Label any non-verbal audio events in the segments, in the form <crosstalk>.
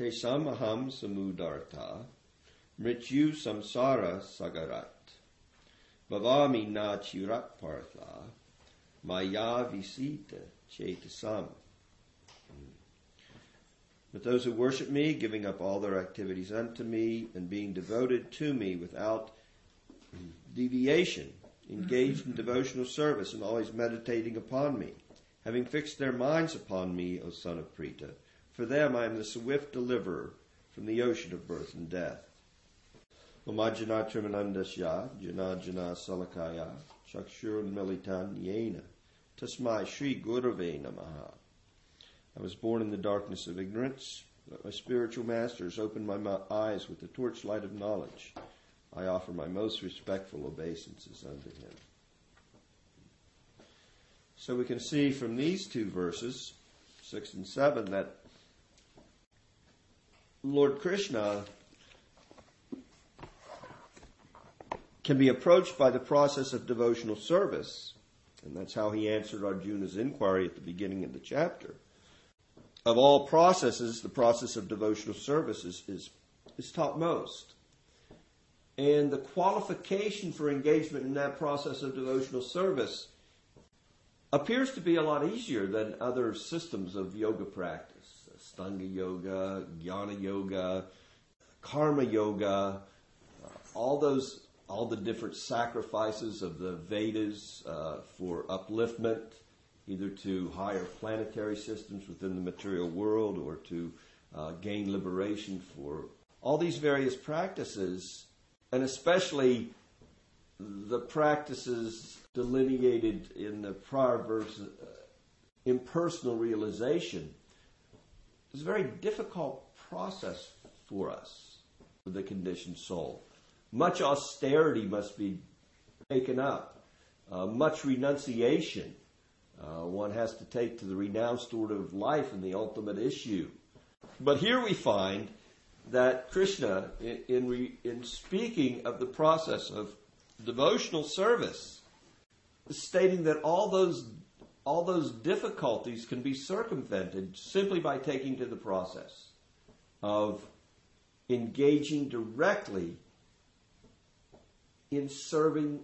te samaham samudartha, mrityu samsara sagarat, bhavami na chirat partha, maya visita chetasam. But those who worship me, giving up all their activities unto me, and being devoted to me without deviation, engaged in devotional service, and always meditating upon me, having fixed their minds upon me, O son of Pritha, for them I am the swift deliverer from the ocean of birth and death. Omajana Trimanandasya, Jana Jana Salakaya, Tasmai Sri Gurave Namaha. I was born in the darkness of ignorance, but my spiritual masters opened my eyes with the torchlight of knowledge. I offer my most respectful obeisances unto him. So we can see from these two verses, 6 and 7, that Lord Krishna can be approached by the process of devotional service. And that's how he answered Arjuna's inquiry at the beginning of the chapter. Of all processes, the process of devotional service is, is, is topmost. And the qualification for engagement in that process of devotional service appears to be a lot easier than other systems of yoga practice. Stanga yoga, Jnana yoga, Karma yoga, uh, all those, all the different sacrifices of the Vedas uh, for upliftment, either to higher planetary systems within the material world or to uh, gain liberation for all these various practices, and especially the practices delineated in the prior verse, uh, impersonal realization it's a very difficult process for us, for the conditioned soul. Much austerity must be taken up, uh, much renunciation. Uh, one has to take to the renounced order of life and the ultimate issue. But here we find that Krishna, in, in, re, in speaking of the process of devotional service, is stating that all those all those difficulties can be circumvented simply by taking to the process of engaging directly in serving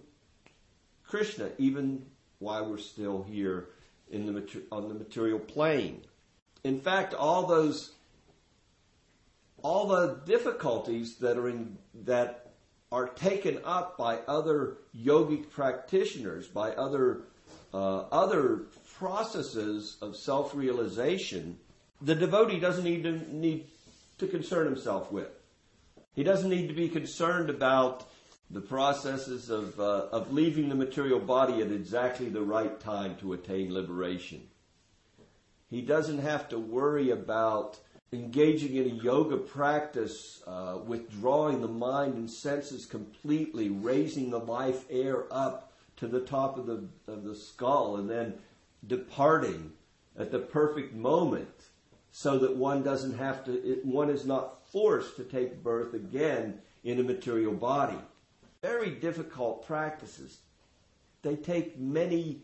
Krishna, even while we're still here in the on the material plane. In fact, all those, all the difficulties that are in that are taken up by other yogic practitioners, by other uh, other processes of self-realization, the devotee doesn't need to, need to concern himself with. He doesn't need to be concerned about the processes of, uh, of leaving the material body at exactly the right time to attain liberation. He doesn't have to worry about engaging in a yoga practice, uh, withdrawing the mind and senses completely, raising the life air up to the top of the, of the skull and then departing at the perfect moment so that one doesn't have to, it, one is not forced to take birth again in a material body. Very difficult practices. They take many,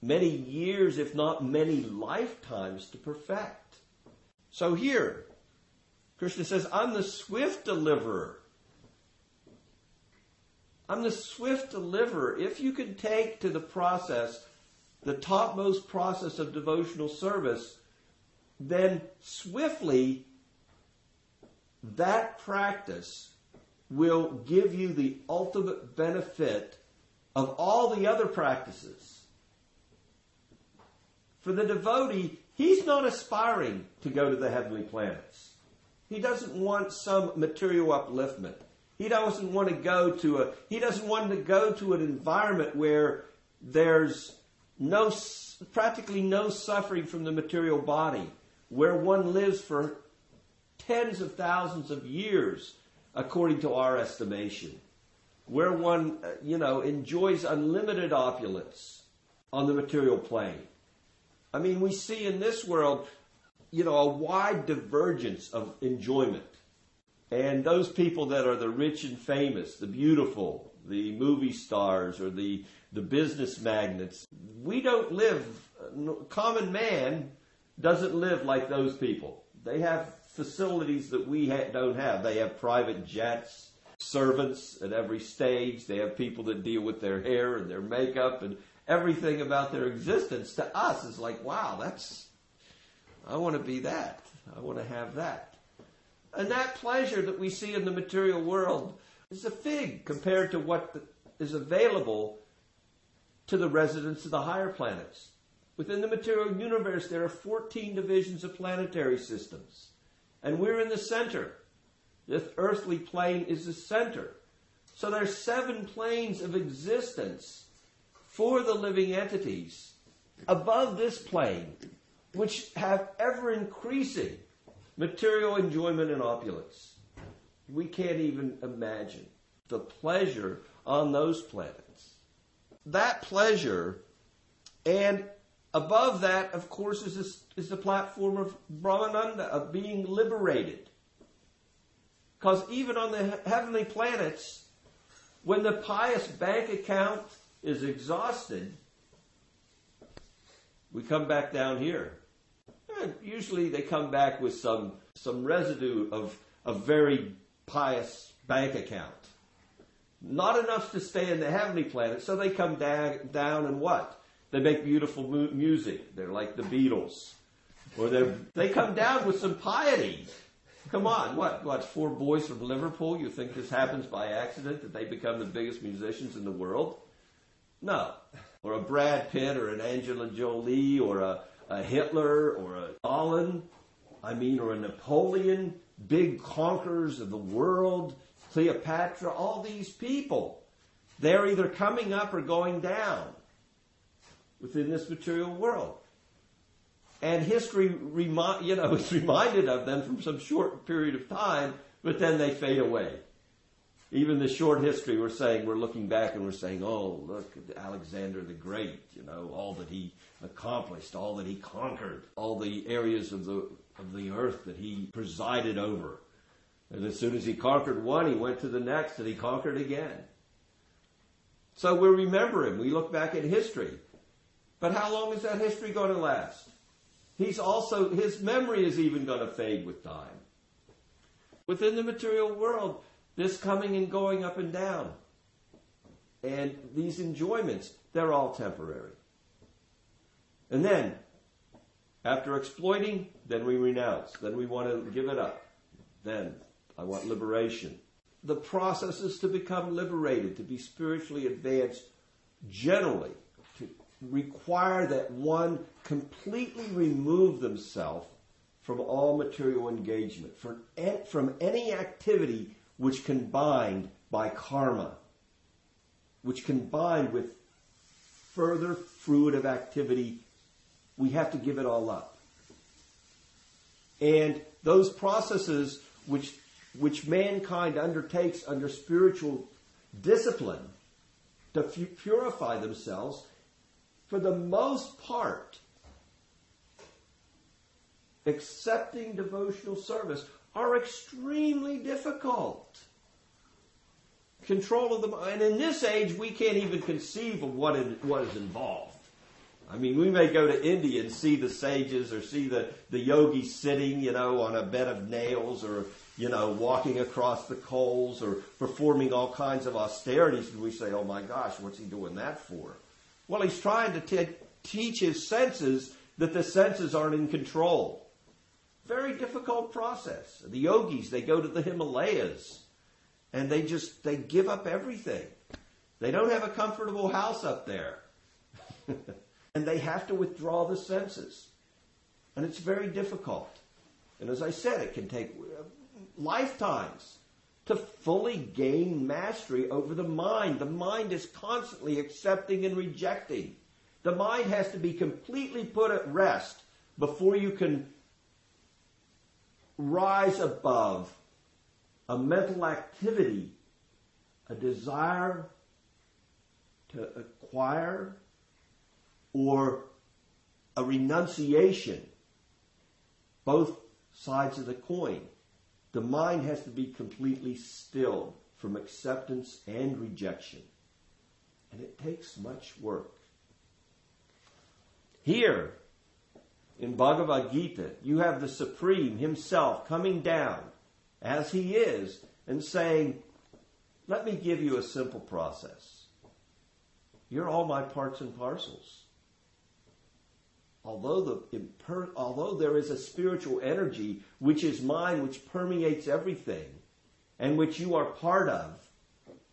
many years, if not many lifetimes to perfect. So here, Krishna says, I'm the swift deliverer. I'm the swift deliverer. If you can take to the process, the topmost process of devotional service, then swiftly that practice will give you the ultimate benefit of all the other practices. For the devotee, he's not aspiring to go to the heavenly planets. He doesn't want some material upliftment. He doesn't want to go to a, he doesn't want to go to an environment where there's no, practically no suffering from the material body, where one lives for tens of thousands of years, according to our estimation, where one, uh, you know, enjoys unlimited opulence on the material plane. I mean, we see in this world, you know, a wide divergence of enjoyment. And those people that are the rich and famous, the beautiful, the movie stars or the, the business magnates, we don't live, common man doesn't live like those people. They have facilities that we ha- don't have. They have private jets, servants at every stage. They have people that deal with their hair and their makeup and everything about their existence. To us is like, wow, that's, I want to be that. I want to have that. And that pleasure that we see in the material world is a fig compared to what is available to the residents of the higher planets. Within the material universe, there are 14 divisions of planetary systems. And we're in the center. This earthly plane is the center. So there's seven planes of existence for the living entities above this plane, which have ever increasing material enjoyment and opulence. We can't even imagine the pleasure on those planets. That pleasure and Above that, of course, is, this, is the platform of Brahmananda, of being liberated. Because even on the heavenly planets, when the pious bank account is exhausted, we come back down here. Usually they come back with some, some residue of a very pious bank account. Not enough to stay in the heavenly planet, so they come da- down and what? They make beautiful mu- music. They're like the Beatles. Or they they come down with some piety. Come on, what? What? Four boys from Liverpool? You think this happens by accident that they become the biggest musicians in the world? No. Or a Brad Pitt or an Angela Jolie or a, a Hitler or a Stalin. I mean, or a Napoleon, big conquerors of the world, Cleopatra, all these people. They're either coming up or going down within this material world. And history, remi- you know, <laughs> is reminded of them from some short period of time, but then they fade away. Even the short history, we're saying, we're looking back and we're saying, oh, look at Alexander the Great, you know, all that he accomplished, all that he conquered, all the areas of the, of the earth that he presided over. And as soon as he conquered one, he went to the next and he conquered again. So we remember him. We look back at history. But how long is that history going to last? He's also, his memory is even going to fade with time. Within the material world, this coming and going up and down, and these enjoyments, they're all temporary. And then, after exploiting, then we renounce. Then we want to give it up. Then, I want liberation. The process is to become liberated, to be spiritually advanced generally to require that one completely remove themselves from all material engagement, from, from any activity which can bind by karma, which can bind with further fruitive activity. We have to give it all up. And those processes which, which mankind undertakes under spiritual discipline to purify themselves for the most part, accepting devotional service are extremely difficult. Control of the mind. And in this age, we can't even conceive of what, it, what is involved. I mean, we may go to India and see the sages or see the, the yogis sitting, you know, on a bed of nails or, you know, walking across the coals or performing all kinds of austerities. And we say, oh my gosh, what's he doing that for? Well, he's trying to t- teach his senses that the senses aren't in control. Very difficult process. The yogis, they go to the Himalayas and they just, they give up everything. They don't have a comfortable house up there. <laughs> and they have to withdraw the senses. And it's very difficult. And as I said, it can take uh, lifetimes to fully gain mastery over the mind. The mind is constantly accepting and rejecting. The mind has to be completely put at rest before you can rise above a mental activity, a desire to acquire, or a renunciation. Both sides of the coin. The mind has to be completely stilled from acceptance and rejection. And it takes much work. Here, in Bhagavad Gita, you have the Supreme Himself coming down as He is and saying, let me give you a simple process. You're all my parts and parcels. Although, the, although there is a spiritual energy which is mine, which permeates everything, and which you are part of,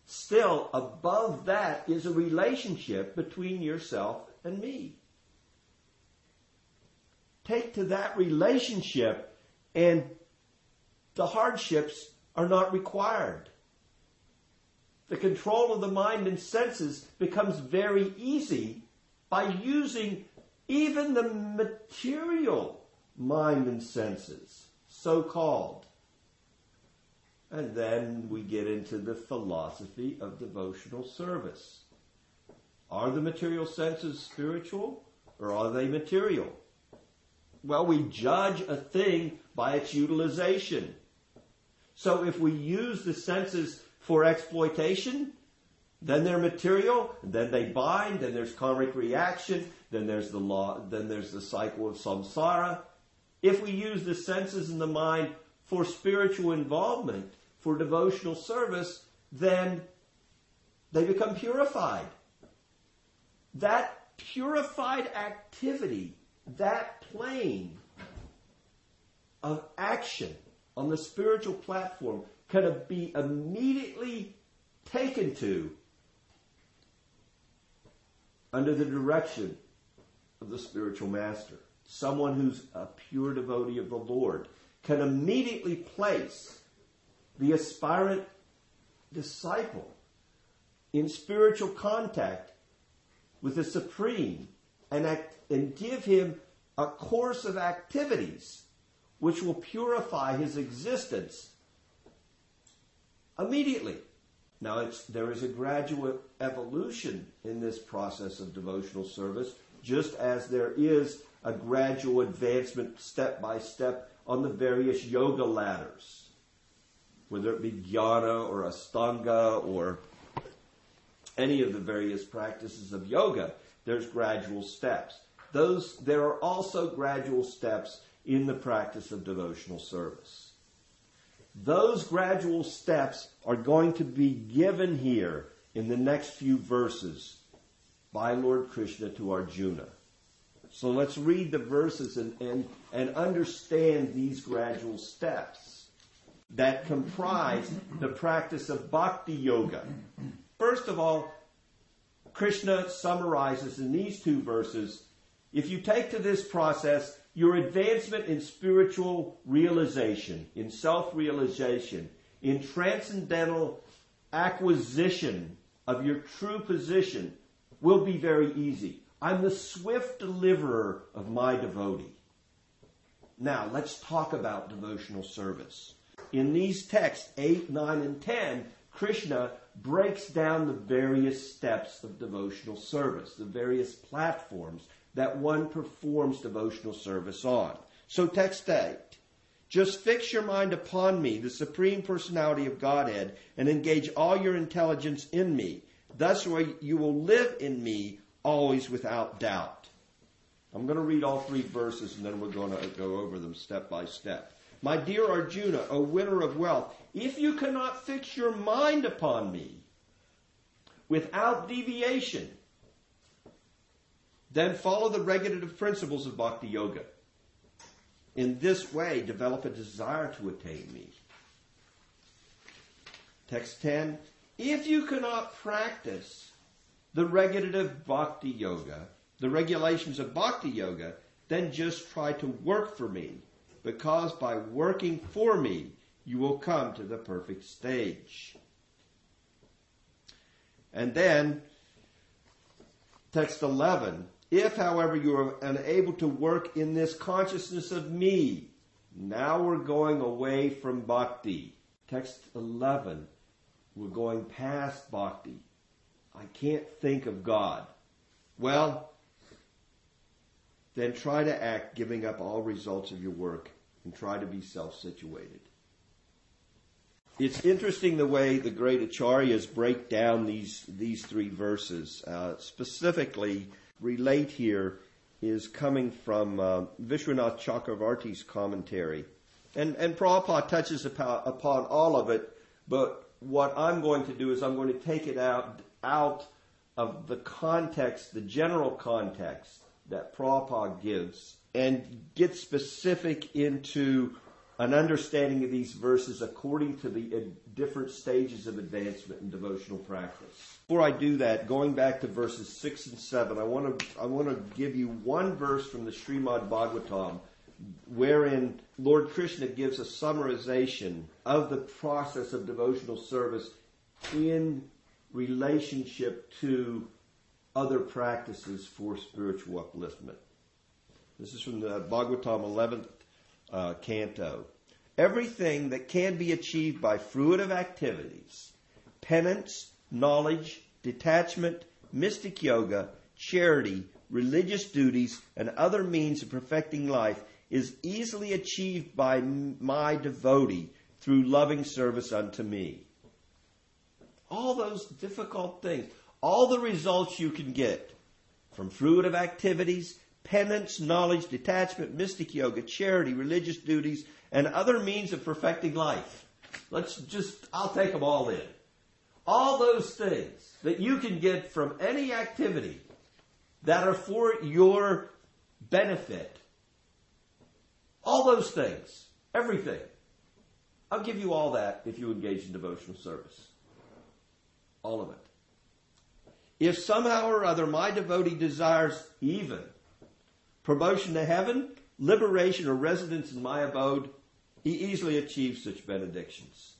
still above that is a relationship between yourself and me. Take to that relationship and the hardships are not required. The control of the mind and senses becomes very easy by using even the material mind and senses, so called. And then we get into the philosophy of devotional service. Are the material senses spiritual or are they material? Well, we judge a thing by its utilization. So if we use the senses for exploitation, then they're material, then they bind, then there's karmic reaction, then there's the law, then there's the cycle of samsara. If we use the senses and the mind for spiritual involvement, for devotional service, then they become purified. That purified activity, that plane of action on the spiritual platform can be immediately taken to under the direction of the spiritual master. Someone who's a pure devotee of the Lord can immediately place the aspirant disciple in spiritual contact with the Supreme and, act, and give him a course of activities which will purify his existence immediately. Now, there is a gradual evolution in this process of devotional service, just as there is a gradual advancement step by step on the various yoga ladders, whether it be jnana or astanga or any of the various practices of yoga. There's gradual steps. Those there are also gradual steps in the practice of devotional service. Those gradual steps are going to be given here in the next few verses by Lord Krishna to Arjuna. So let's read the verses and, and, and understand these gradual steps that comprise the practice of bhakti yoga. First of all, Krishna summarizes in these two verses if you take to this process your advancement in spiritual realization, in self-realization, in transcendental acquisition of your true position will be very easy. I'm the swift deliverer of my devotee. Now, let's talk about devotional service. In these texts, 8, 9, and 10, Krishna breaks down the various steps of devotional service, the various platforms that one performs devotional service on. So text 8. Just fix your mind upon me, the Supreme Personality of Godhead, and engage all your intelligence in me. Thus you will live in me always without doubt. I'm going to read all three verses and then we're going to go over them step by step. My dear Arjuna, O winner of wealth, if you cannot fix your mind upon me without deviation, then follow the regulative principles of bhakti yoga. In this way, develop a desire to attain me. Text 10. If you cannot practice the regulative bhakti yoga, the regulations of bhakti yoga, then just try to work for me, because by working for me, you will come to the perfect stage. And then, text 11, if, however, you are unable to work in this consciousness of me, now we're going away from bhakti. Text 11, we're going past bhakti. I can't think of God. Well, then try to act giving up all results of your work and try to be self-situated. It's interesting the way the great acharyas break down these, these three verses. Uh, specifically, relate here is coming from uh, Vishwanath Chakravarti's commentary. And, and Prabhupada touches upon, upon all of it, but what I'm going to do is I'm going to take it out, out of the context, the general context that Prabhupada gives, and get specific into an understanding of these verses according to the different stages of advancement in devotional practice. Before I do that, going back to verses 6 and 7, I want to, I want to give you one verse from the Srimad Bhagavatam wherein Lord Krishna gives a summarization of the process of devotional service in relationship to other practices for spiritual upliftment. This is from the Bhagavatam 11th uh, canto. Everything that can be achieved by fruitive activities, penance, knowledge, detachment, mystic yoga, charity, religious duties, and other means of perfecting life is easily achieved by my devotee through loving service unto me. All those difficult things, all the results you can get from fruitive activities, penance, knowledge, detachment, mystic yoga, charity, religious duties, and other means of perfecting life. Let's just, I'll take them all in. All those things that you can get from any activity that are for your benefit. All those things. Everything. I'll give you all that if you engage in devotional service. All of it. If somehow or other my devotee desires even promotion to heaven, liberation, or residence in my abode, he easily achieves such benedictions.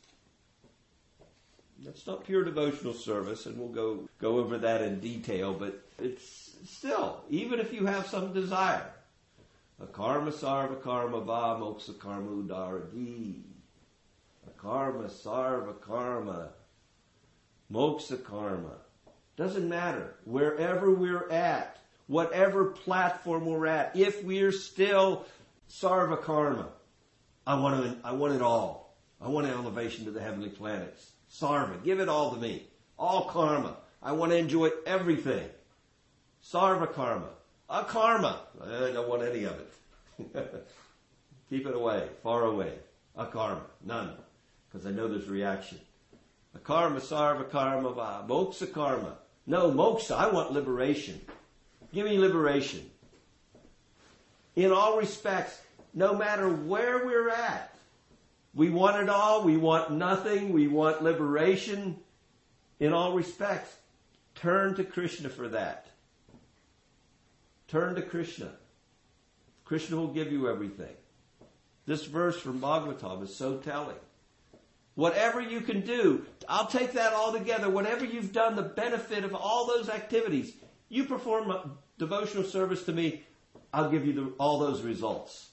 That's not pure devotional service, and we'll go, go over that in detail, but it's still, even if you have some desire, a karma sarva karma va moksha karma udaradi. A karma sarva karma moksha karma. Doesn't matter. Wherever we're at, whatever platform we're at, if we're still sarva karma, I want it, I want it all. I want elevation to the heavenly planets. Sarva, give it all to me. All karma. I want to enjoy everything. Sarva karma. A karma. I don't want any of it. <laughs> Keep it away, far away. A karma. None. Because I know there's reaction. A karma, sarva karma. Moksha karma. No, moksha. I want liberation. Give me liberation. In all respects, no matter where we're at, we want it all, we want nothing, we want liberation. In all respects, turn to Krishna for that. Turn to Krishna. Krishna will give you everything. This verse from Bhagavatam is so telling. Whatever you can do, I'll take that all together. Whatever you've done, the benefit of all those activities, you perform devotional service to me, I'll give you the, all those results.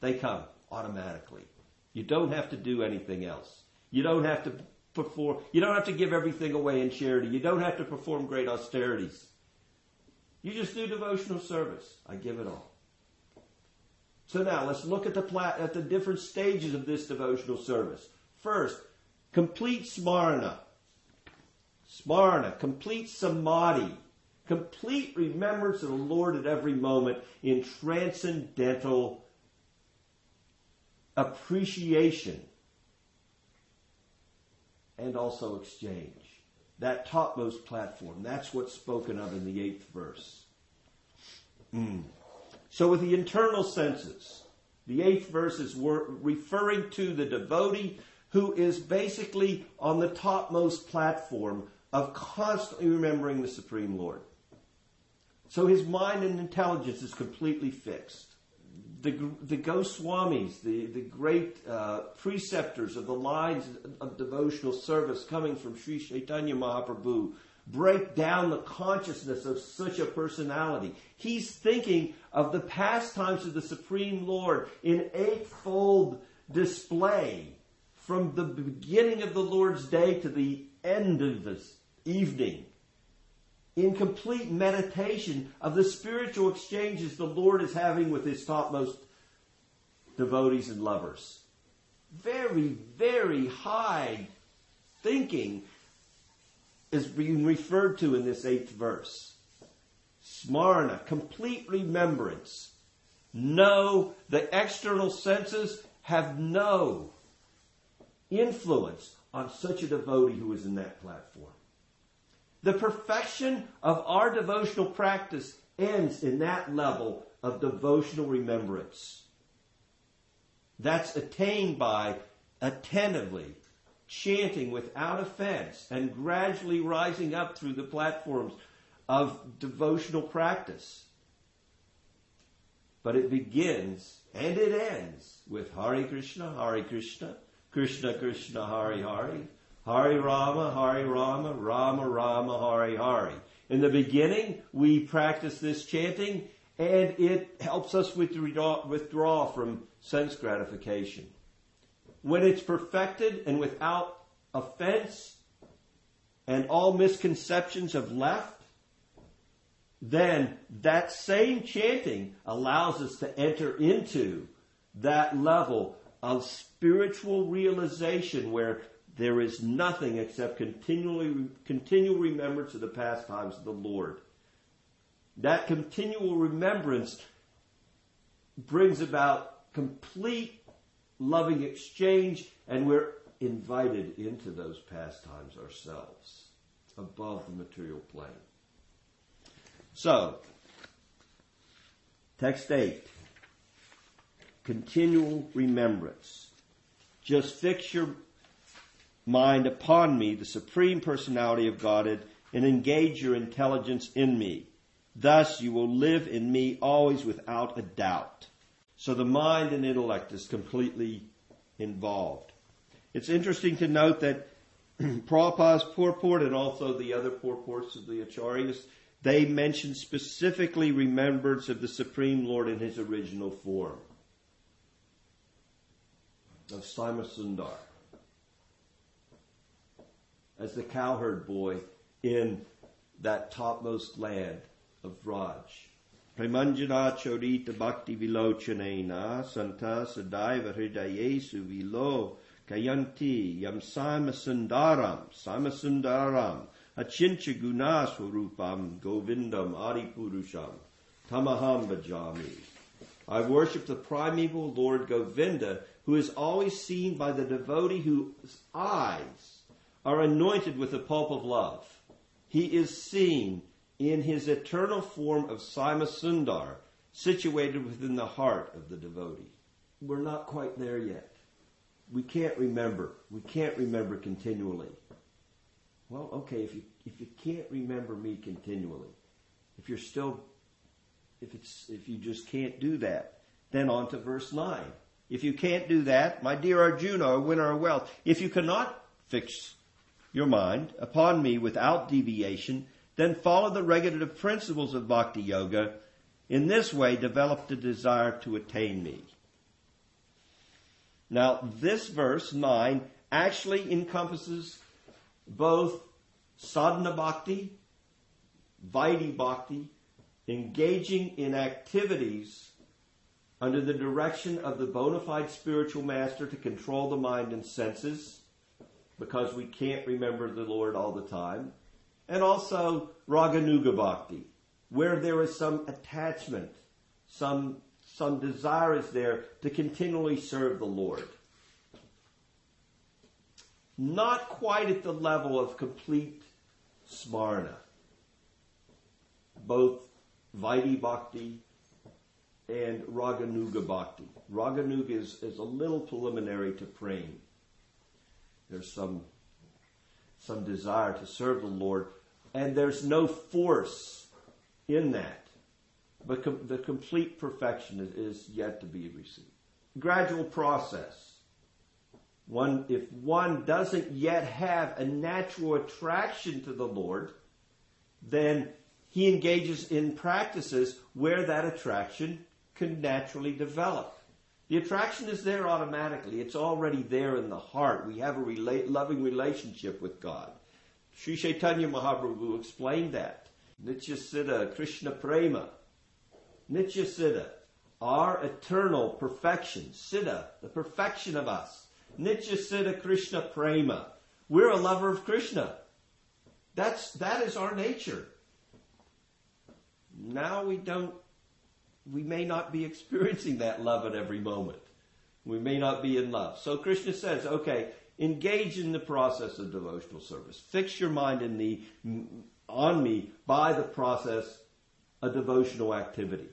They come automatically. You don't have to do anything else. You don't have to perform, you don't have to give everything away in charity. You don't have to perform great austerities. You just do devotional service. I give it all. So now let's look at the plat- at the different stages of this devotional service. First, complete smarna. Smarna, complete samadhi complete remembrance of the Lord at every moment in transcendental appreciation and also exchange. That topmost platform, that's what's spoken of in the eighth verse. Mm. So with the internal senses, the eighth verse is referring to the devotee who is basically on the topmost platform of constantly remembering the Supreme Lord. So his mind and intelligence is completely fixed. The, the Goswamis, the, the great uh, preceptors of the lines of devotional service coming from Sri Chaitanya Mahaprabhu, break down the consciousness of such a personality. He's thinking of the pastimes of the Supreme Lord in eightfold display from the beginning of the Lord's day to the end of this evening in complete meditation of the spiritual exchanges the Lord is having with his topmost devotees and lovers. Very, very high thinking is being referred to in this eighth verse. Smarna, complete remembrance. No, the external senses have no influence on such a devotee who is in that platform. The perfection of our devotional practice ends in that level of devotional remembrance. That's attained by attentively chanting without offense and gradually rising up through the platforms of devotional practice. But it begins and it ends with Hare Krishna, Hare Krishna, Krishna Krishna, Hare Hare, Hare Rama, Hare Rama, Rama Rama, Hare Hare. In the beginning, we practice this chanting and it helps us withdraw, from sense gratification. When it's perfected and without offense and all misconceptions have left, then that same chanting allows us to enter into that level of spiritual realization where there is nothing except continually, continual remembrance of the past times of the Lord. That continual remembrance brings about complete loving exchange and we're invited into those pastimes ourselves above the material plane. So, text 8. Continual remembrance. Just fix your mind upon me, the supreme personality of Godhead, and engage your intelligence in me. Thus you will live in me always without a doubt. So the mind and intellect is completely involved. It's interesting to note that <clears throat> Prabhupada's purport and also the other purports of the Acharyas they mention specifically remembrance of the Supreme Lord in his original form of Sundar as the cowherd boy in that topmost land of Raj. Premanjana Chorita Bhakti Vilochanena Santa Sadaiva Hridayesu Vilo Kayanti Yam Samasundaram Samasundaram Achincha Gunaswarupam Govindam Adipurusham Tamaham Bhajami. I worship the primeval Lord Govinda, who is always seen by the devotee whose eyes are anointed with the pulp of love. He is seen in his eternal form of Sima Sundar, situated within the heart of the devotee. We're not quite there yet. We can't remember. We can't remember continually. Well, okay, if you if you can't remember me continually, if you're still if it's if you just can't do that, then on to verse nine. If you can't do that, my dear Arjuna, winner of wealth, if you cannot fix your mind upon me without deviation, then follow the regulative principles of bhakti yoga. In this way, develop the desire to attain me. Now, this verse 9 actually encompasses both sadhana bhakti, vaidhi bhakti, engaging in activities under the direction of the bona fide spiritual master to control the mind and senses, because we can't remember the Lord all the time, and also raganuga bhakti, where there is some attachment, some, some desire is there to continually serve the Lord. Not quite at the level of complete smarna. Both Vaidhi Bhakti and Raganuga Bhakti. Raganuga is, is a little preliminary to prema. There's some, some desire to serve the Lord, and there's no force in that. But com- the complete perfection is, is yet to be received. Gradual process. One, if one doesn't yet have a natural attraction to the Lord, then he engages in practices where that attraction can naturally develop. The attraction is there automatically. It's already there in the heart. We have a rela- loving relationship with God. Sri Chaitanya Mahaprabhu explained that. Nitya Siddha, Krishna Prema. Nitya Siddha, our eternal perfection. Siddha, the perfection of us. Nitya Siddha Krishna Prema. We're a lover of Krishna. That's, that is our nature. now we don't, we may not be experiencing that love at every moment. We may not be in love. So Krishna says, okay, engage in the process of devotional service. Fix your mind in the, on me by the process of devotional activity.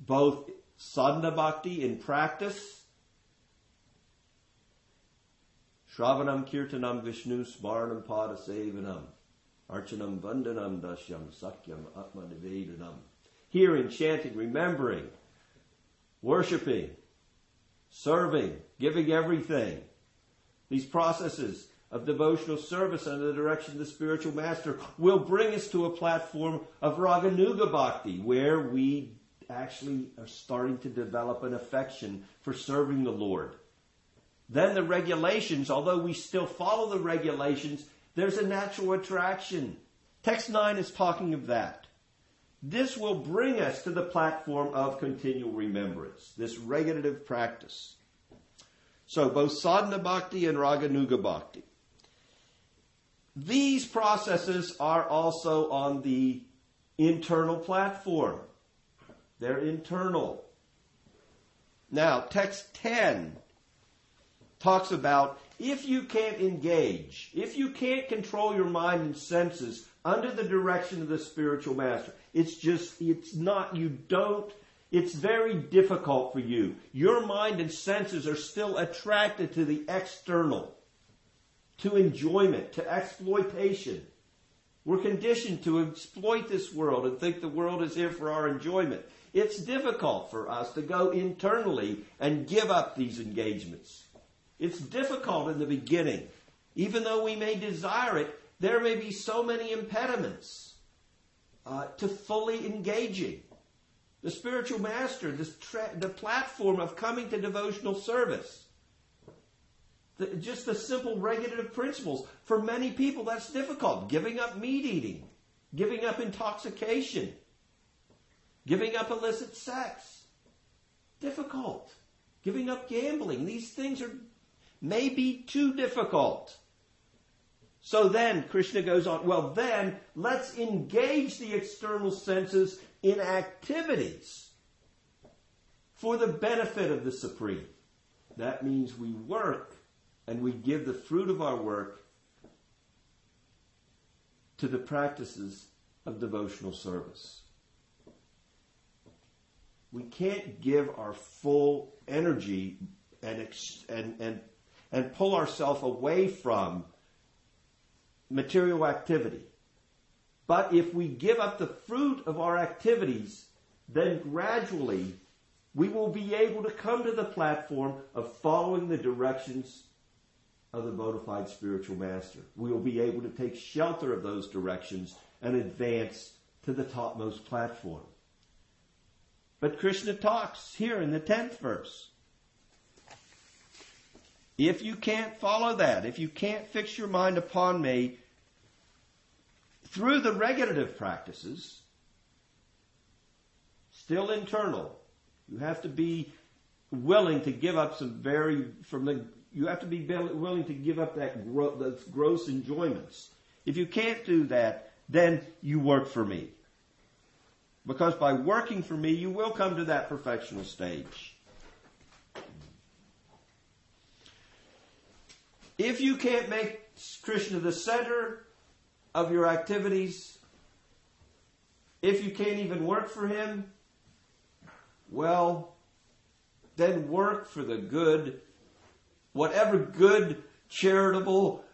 Both sadhana bhakti in practice, Shravanam Kirtanam Vishnu Smaranam Pada Sevanam Archanam Vandanam dasyam Sakyam Atma. Hearing, chanting, remembering, worshiping, serving, giving everything. These processes of devotional service under the direction of the spiritual master will bring us to a platform of Raganuga Bhakti where we actually are starting to develop an affection for serving the Lord. Then the regulations, although we still follow the regulations, there's a natural attraction. Text 9 is talking of that. This will bring us to the platform of continual remembrance, this regulative practice. So both sadhana bhakti and raganuga bhakti. These processes are also on the internal platform. They're internal. Now, text 10 talks about if you can't engage, if you can't control your mind and senses under the direction of the spiritual master, it's just, it's not, you don't, it's very difficult for you. Your mind and senses are still attracted to the external, to enjoyment, to exploitation. We're conditioned to exploit this world and think the world is here for our enjoyment. It's difficult for us to go internally and give up these engagements. It's difficult in the beginning. Even though we may desire it, there may be so many impediments uh, to fully engaging. The spiritual master, tra- the platform of coming to devotional service. The, just the simple regulative principles. For many people, that's difficult. Giving up meat eating, giving up intoxication, giving up illicit sex. Difficult. Giving up gambling. These things are may be too difficult. So then, Krishna goes on, well then, let's engage the external senses in activities for the benefit of the Supreme. That means we work and we give the fruit of our work to the practices of devotional service. We can't give our full energy and, and, and and pull ourselves away from material activity. But if we give up the fruit of our activities, then gradually we will be able to come to the platform of following the directions of the bona fide spiritual master. We will be able to take shelter of those directions and advance to the topmost platform. But Krishna talks here in the 10th verse. If you can't follow that, if you can't fix your mind upon me through the regulative practices, still internal, you have to be willing to give up some very, from the, you have to be willing to give up that gro- those gross enjoyments. If you can't do that, then you work for me. Because by working for me, you will come to that perfectional stage. If you can't make Krishna the center of your activities, if you can't even work for him, well, then work for the good, whatever good charitable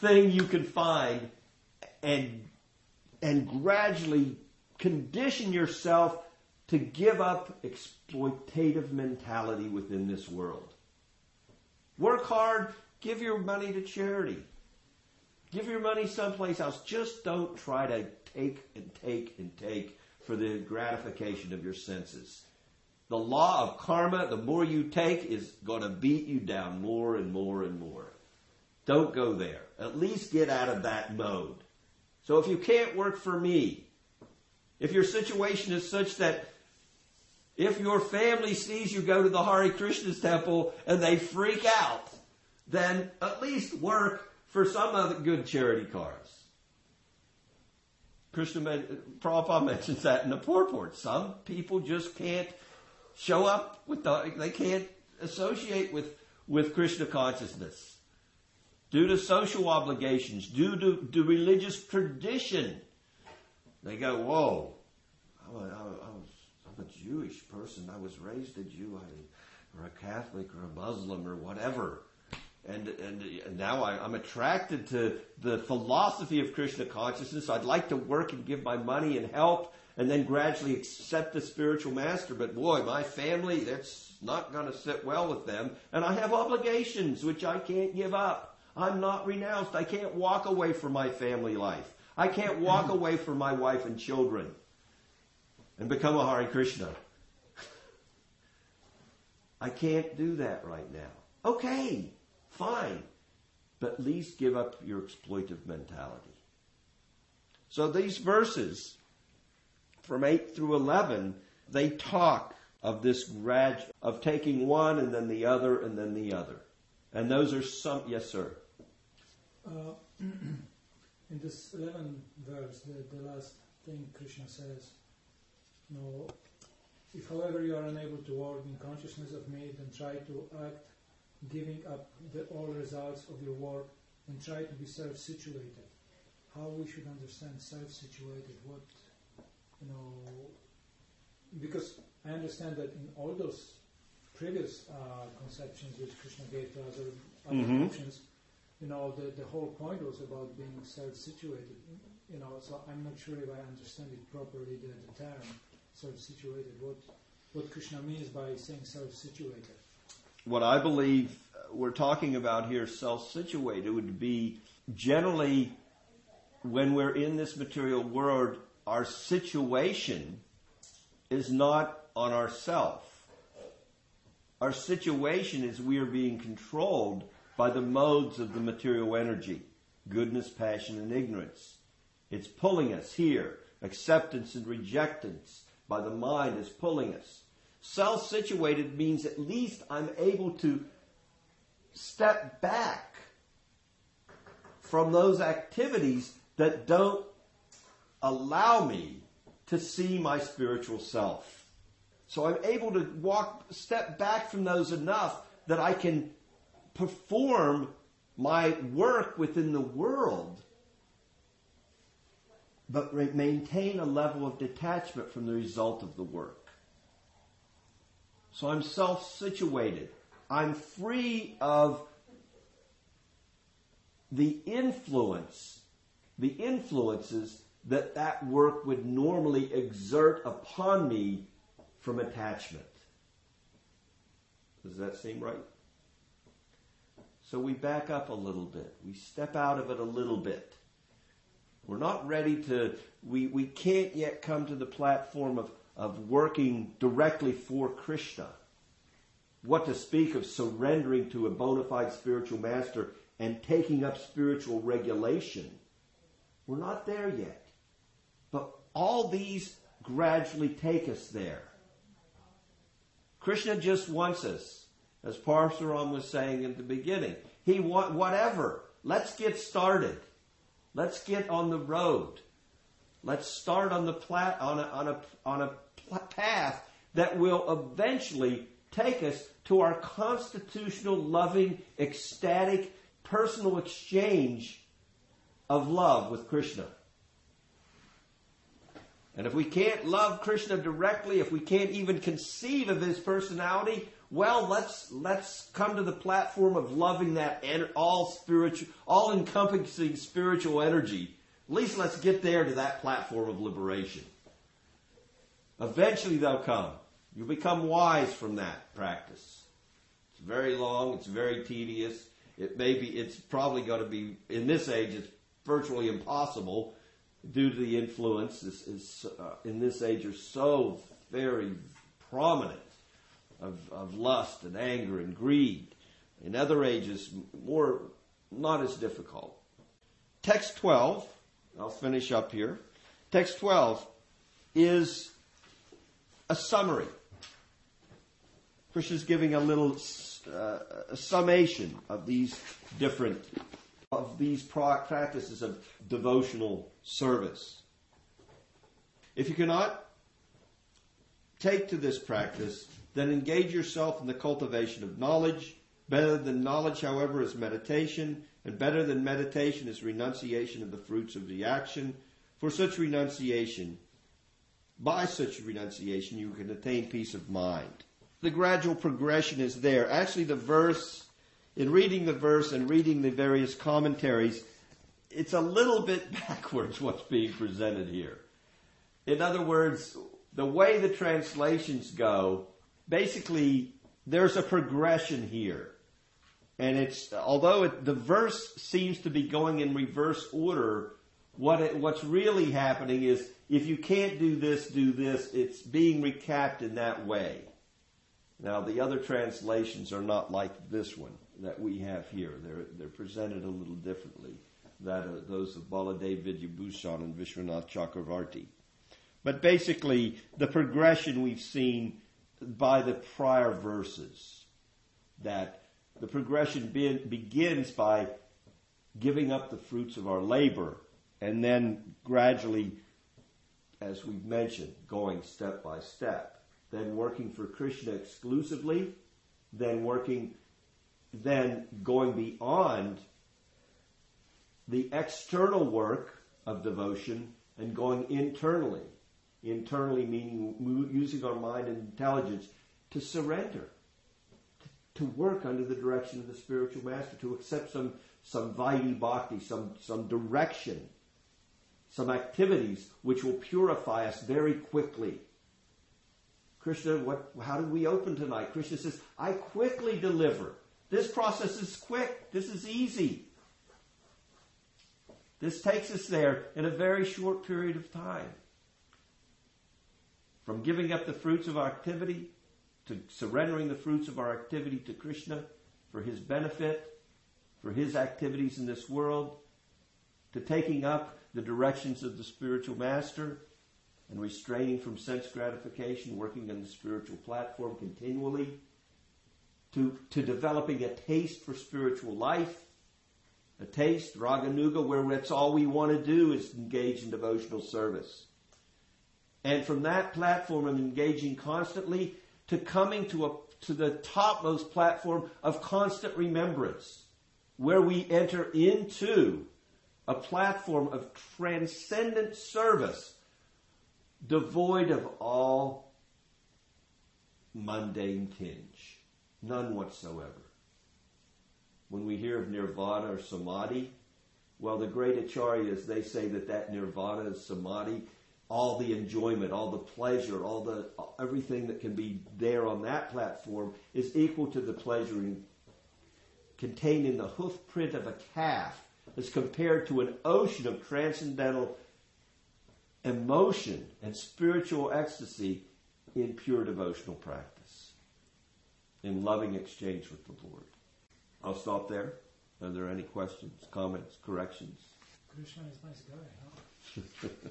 thing you can find and, and gradually condition yourself to give up exploitative mentality within this world. Work hard Give your money to charity. Give your money someplace else. Just don't try to take and take and take for the gratification of your senses. The law of karma, the more you take, is going to beat you down more and more and more. Don't go there. At least get out of that mode. So if you can't work for me, if your situation is such that if your family sees you go to the Hare Krishna's temple and they freak out, then at least work for some other good charity cars. Krishna, Prabhupada mentions that in the purport. Some people just can't show up with the, they can't associate with, with Krishna consciousness. Due to social obligations, due to, to religious tradition. They go, whoa, I'm a, I'm a Jewish person. I was raised a Jew. I, or a Catholic or a Muslim or whatever. And, and, now I, I'm attracted to the philosophy of Krishna consciousness. I'd like to work and give my money and help and then gradually accept the spiritual master. But boy, my family, that's not going to sit well with them. And I have obligations which I can't give up. I'm not renounced. I can't walk away from my family life. I can't walk mm. away from my wife and children and become a Hare Krishna. I can't do that right now. Okay, fine. But at least give up your exploitive mentality. So these verses from 8 through 11, they talk of this grad of taking one and then the other and then the other. And those are some, yes, sir. Uh, <clears throat> in this 11 verse, the, the last thing Krishna says, know, if however you are unable to work in consciousness of me, then try to act giving up the all results of your work and try to be self-situated. How we should understand self-situated, what, you know, because I understand that in all those previous uh, conceptions which Krishna gave to us, or other mm-hmm. options, you know, the, the whole point was about being self-situated. You know, so I'm not sure if I understand it properly, the, the term self-situated. What, what Krishna means by saying self-situated. What I believe uh, we're talking about here, self-situated, would be generally when we're in this material world, our situation is not on ourself. Our situation is we are being controlled by the modes of the material energy goodness, passion, and ignorance. It's pulling us here. Acceptance and rejectance by the mind is pulling us. Self situated means at least I'm able to step back from those activities that don't allow me to see my spiritual self. So I'm able to walk, step back from those enough that I can perform my work within the world, but maintain a level of detachment from the result of the work. So I'm self situated. I'm free of the influence, the influences that that work would normally exert upon me from attachment. Does that seem right? So we back up a little bit. We step out of it a little bit. We're not ready to, we, we can't yet come to the platform of, of working directly for Krishna. What to speak of surrendering to a bona fide spiritual master and taking up spiritual regulation. We're not there yet. But all these gradually take us there. Krishna just wants us as Parsuram was saying in the beginning. He want whatever. Let's get started. Let's get on the road. Let's start on the plat, on a, on a, on a path that will eventually take us to our constitutional, loving, ecstatic, personal exchange of love with Krishna. And if we can't love Krishna directly, if we can't even conceive of his personality, well, let's let's come to the platform of loving that all spiritual, all encompassing spiritual energy. At least let's get there to that platform of liberation. Eventually they'll come. You'll become wise from that practice. It's very long. It's very tedious. It may be. It's probably going to be in this age. It's virtually impossible due to the influence is, is uh, in this age are so very prominent of, of lust and anger and greed. In other ages, more, not as difficult. Text 12, I'll finish up here. Text 12 is a summary. Krishna's giving a little uh, a summation of these different of these practices of devotional service. If you cannot take to this practice, then engage yourself in the cultivation of knowledge. Better than knowledge, however, is meditation, and better than meditation is renunciation of the fruits of the action. For such renunciation, by such renunciation, you can attain peace of mind. The gradual progression is there. Actually, the verse, in reading the verse and reading the various commentaries, it's a little bit <laughs> backwards what's being presented here. In other words, the way the translations go, basically, there's a progression here. And it's, although it, the verse seems to be going in reverse order, what it, what's really happening is if you can't do this, do this. It's being recapped in that way. Now, the other translations are not like this one that we have here. They're, they're presented a little differently. That are those of Baladev Vidyabhushan and Vishwanath Chakravarti. But basically, the progression we've seen by the prior verses, that the progression be, begins by giving up the fruits of our labor and then gradually, as we've mentioned, going step by step, then working for Krishna exclusively, then working, then going beyond the external work of devotion and going internally. Internally meaning using our mind and intelligence to surrender, to work under the direction of the spiritual master, to accept some, some vaidhi bhakti, some, some direction, some activities which will purify us very quickly. Krishna, what, how did we open tonight? Krishna says, I quickly deliver. This process is quick. This is easy. This takes us there in a very short period of time. From giving up the fruits of our activity to surrendering the fruits of our activity to Krishna for His benefit, for His activities in this world, to taking up the directions of the spiritual master and restraining from sense gratification, working on the spiritual platform continually, to, to developing a taste for spiritual life, a taste, raganuga, where that's all we want to do is engage in devotional service. And from that platform of engaging constantly to coming to a, to the topmost platform of constant remembrance, where we enter into a platform of transcendent service, devoid of all mundane tinge. None whatsoever. When we hear of nirvana or samadhi, well, the great acharyas, they say that that nirvana is samadhi all the enjoyment, all the pleasure, all the everything that can be there on that platform is equal to the pleasure in, contained in the hoof print of a calf as compared to an ocean of transcendental emotion and spiritual ecstasy in pure devotional practice, in loving exchange with the Lord. I'll stop there. Are there any questions, comments, corrections? Krishna is a nice guy, huh? <laughs>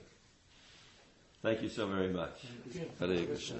Thank you so very much. Hare Krishna.